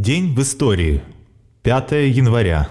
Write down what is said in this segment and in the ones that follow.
День в истории. 5 января.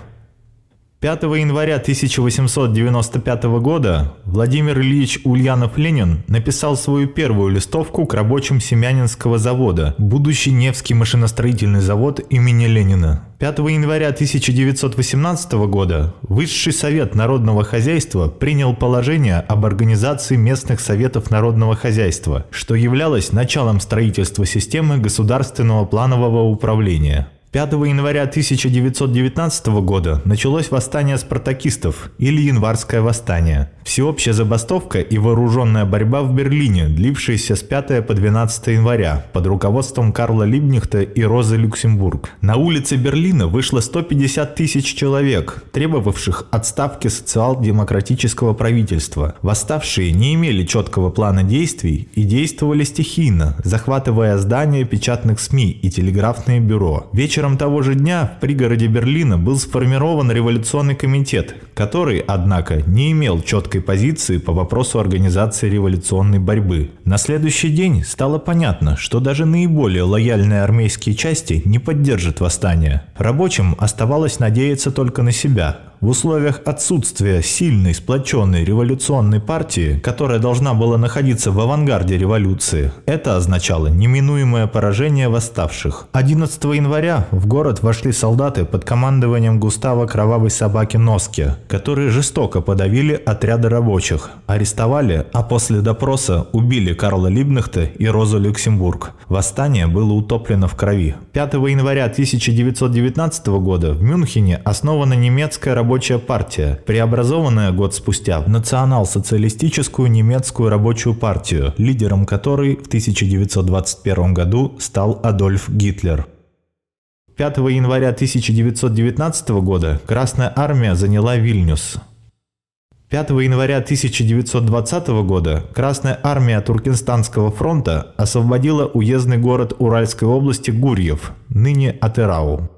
5 января 1895 года Владимир Ильич Ульянов-Ленин написал свою первую листовку к рабочим Семянинского завода, будущий Невский машиностроительный завод имени Ленина. 5 января 1918 года Высший совет народного хозяйства принял положение об организации местных советов народного хозяйства, что являлось началом строительства системы государственного планового управления. 5 января 1919 года началось восстание спартакистов или Январское восстание. Всеобщая забастовка и вооруженная борьба в Берлине, длившаяся с 5 по 12 января под руководством Карла Либнихта и Розы Люксембург. На улице Берлина вышло 150 тысяч человек, требовавших отставки социал-демократического правительства. Восставшие не имели четкого плана действий и действовали стихийно, захватывая здания печатных СМИ и телеграфные бюро. Вечером того же дня в пригороде Берлина был сформирован революционный комитет, который, однако, не имел четкой позиции по вопросу организации революционной борьбы. На следующий день стало понятно, что даже наиболее лояльные армейские части не поддержат восстание. Рабочим оставалось надеяться только на себя, в условиях отсутствия сильной, сплоченной революционной партии, которая должна была находиться в авангарде революции, это означало неминуемое поражение восставших. 11 января в город вошли солдаты под командованием Густава Кровавой Собаки Носки, которые жестоко подавили отряды рабочих, арестовали, а после допроса убили Карла Либнахта и Розу Люксембург. Восстание было утоплено в крови. 5 января 1919 года в Мюнхене основана немецкая рабочая партия, преобразованная год спустя в национал-социалистическую немецкую рабочую партию, лидером которой в 1921 году стал Адольф Гитлер. 5 января 1919 года Красная Армия заняла Вильнюс. 5 января 1920 года Красная Армия Туркестанского фронта освободила уездный город Уральской области Гурьев, ныне Атырау.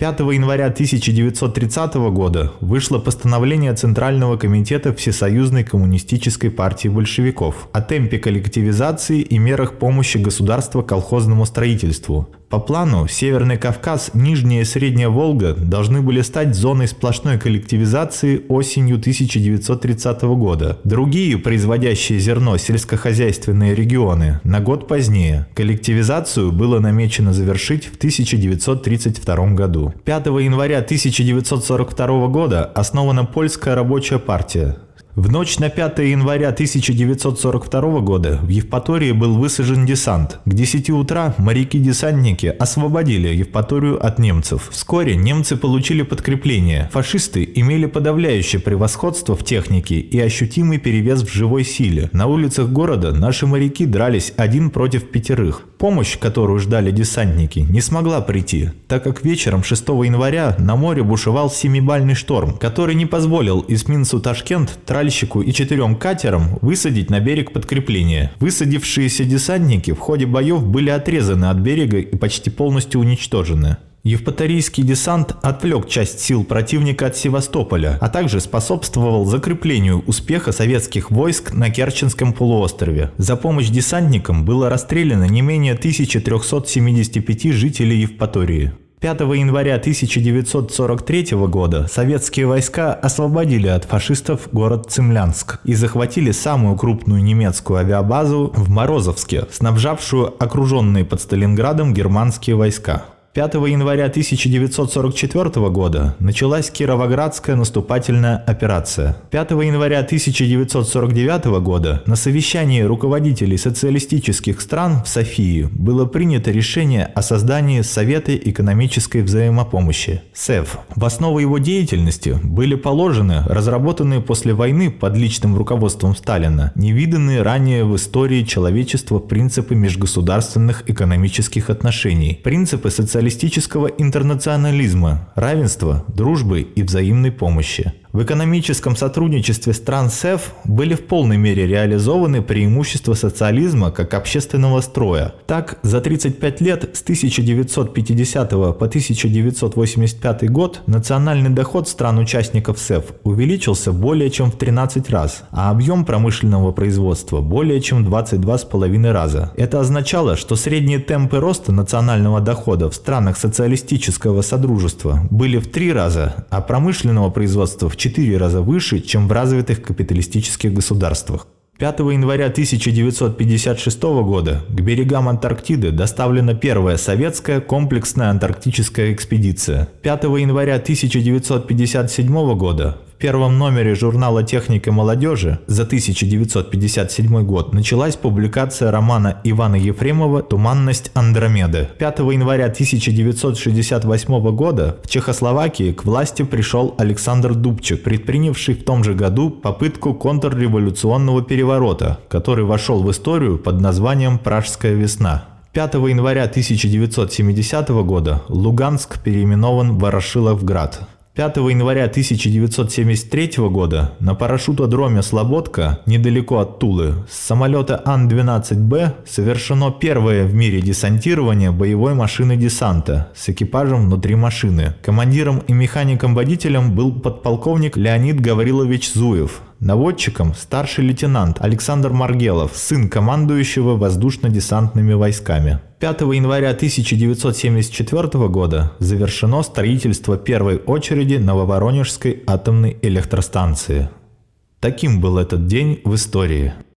5 января 1930 года вышло постановление Центрального комитета Всесоюзной коммунистической партии большевиков о темпе коллективизации и мерах помощи государства колхозному строительству, по плану Северный Кавказ, Нижняя и Средняя Волга должны были стать зоной сплошной коллективизации осенью 1930 года. Другие, производящие зерно сельскохозяйственные регионы, на год позднее. Коллективизацию было намечено завершить в 1932 году. 5 января 1942 года основана Польская рабочая партия. В ночь на 5 января 1942 года в Евпатории был высажен десант. К 10 утра моряки-десантники освободили Евпаторию от немцев. Вскоре немцы получили подкрепление. Фашисты имели подавляющее превосходство в технике и ощутимый перевес в живой силе. На улицах города наши моряки дрались один против пятерых. Помощь, которую ждали десантники, не смогла прийти, так как вечером 6 января на море бушевал семибальный шторм, который не позволил эсминцу Ташкент тральщику и четырем катерам высадить на берег подкрепление. Высадившиеся десантники в ходе боев были отрезаны от берега и почти полностью уничтожены. Евпаторийский десант отвлек часть сил противника от Севастополя, а также способствовал закреплению успеха советских войск на Керченском полуострове. За помощь десантникам было расстреляно не менее 1375 жителей Евпатории. 5 января 1943 года советские войска освободили от фашистов город Цимлянск и захватили самую крупную немецкую авиабазу в Морозовске, снабжавшую окруженные под Сталинградом германские войска. 5 января 1944 года началась Кировоградская наступательная операция. 5 января 1949 года на совещании руководителей социалистических стран в Софии было принято решение о создании Совета экономической взаимопомощи СЭВ. В основу его деятельности были положены разработанные после войны под личным руководством Сталина невиданные ранее в истории человечества принципы межгосударственных экономических отношений, принципы социалистического интернационализма, равенства, дружбы и взаимной помощи. В экономическом сотрудничестве стран СЭФ были в полной мере реализованы преимущества социализма как общественного строя. Так, за 35 лет с 1950 по 1985 год национальный доход стран-участников СЭФ увеличился более чем в 13 раз, а объем промышленного производства более чем 22,5 раза. Это означало, что средние темпы роста национального дохода в странах социалистического содружества были в 3 раза, а промышленного производства в 4 раза выше, чем в развитых капиталистических государствах. 5 января 1956 года к берегам Антарктиды доставлена первая советская комплексная антарктическая экспедиция. 5 января 1957 года первом номере журнала «Техника молодежи» за 1957 год началась публикация романа Ивана Ефремова «Туманность Андромеды». 5 января 1968 года в Чехословакии к власти пришел Александр Дубчик, предпринявший в том же году попытку контрреволюционного переворота, который вошел в историю под названием «Пражская весна». 5 января 1970 года Луганск переименован в Ворошиловград. 5 января 1973 года на парашютодроме Слободка, недалеко от Тулы, с самолета Ан-12Б совершено первое в мире десантирование боевой машины десанта с экипажем внутри машины. Командиром и механиком-водителем был подполковник Леонид Гаврилович Зуев, Наводчиком старший лейтенант Александр Маргелов, сын командующего воздушно-десантными войсками. 5 января 1974 года завершено строительство первой очереди Нововоронежской атомной электростанции. Таким был этот день в истории.